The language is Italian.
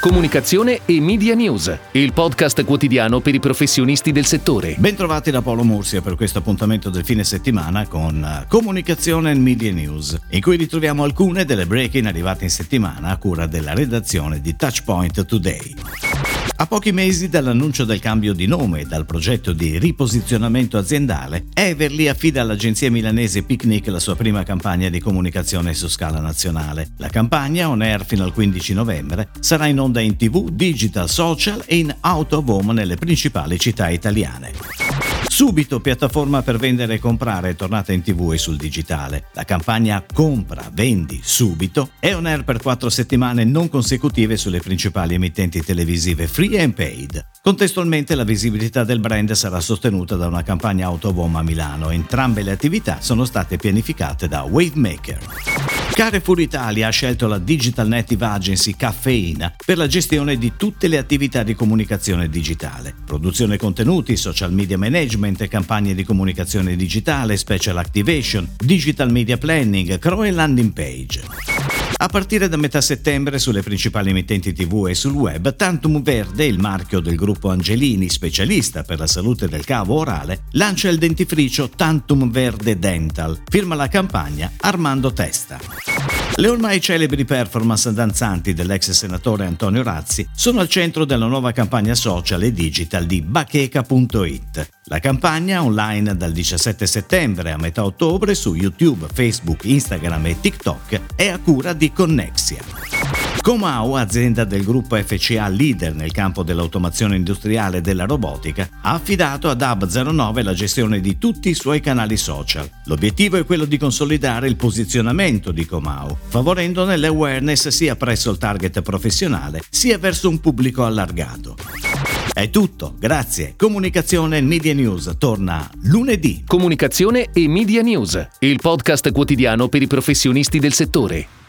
Comunicazione e Media News, il podcast quotidiano per i professionisti del settore. Bentrovati da Paolo Mursia per questo appuntamento del fine settimana con eh, Comunicazione e Media News, in cui ritroviamo alcune delle break-in arrivate in settimana a cura della redazione di Touchpoint Today. A pochi mesi dall'annuncio del cambio di nome e dal progetto di riposizionamento aziendale, Everly affida all'agenzia milanese Picnic la sua prima campagna di comunicazione su scala nazionale. La campagna, on air fino al 15 novembre, sarà in onda in tv, digital, social e in out of home nelle principali città italiane. Subito piattaforma per vendere e comprare tornata in tv e sul digitale. La campagna Compra, vendi, subito è on air per quattro settimane non consecutive sulle principali emittenti televisive free and paid. Contestualmente la visibilità del brand sarà sostenuta da una campagna Autobomb a Milano. Entrambe le attività sono state pianificate da Wavemaker. Carrefour Italia ha scelto la Digital Native Agency Caffeina per la gestione di tutte le attività di comunicazione digitale, produzione contenuti, social media management, campagne di comunicazione digitale, special activation, digital media planning, CRO e landing page. A partire da metà settembre sulle principali emittenti TV e sul web, Tantum Verde, il marchio del gruppo Angelini, specialista per la salute del cavo orale, lancia il dentifricio Tantum Verde Dental. Firma la campagna Armando Testa. Le ormai celebri performance danzanti dell'ex senatore Antonio Razzi sono al centro della nuova campagna social e digital di bacheca.it. La campagna, online dal 17 settembre a metà ottobre su YouTube, Facebook, Instagram e TikTok, è a cura di Connexia. Comau, azienda del gruppo FCA leader nel campo dell'automazione industriale e della robotica, ha affidato ad Hub09 la gestione di tutti i suoi canali social. L'obiettivo è quello di consolidare il posizionamento di Comau, favorendone l'awareness sia presso il target professionale sia verso un pubblico allargato. È tutto, grazie. Comunicazione e Media News torna lunedì. Comunicazione e Media News, il podcast quotidiano per i professionisti del settore.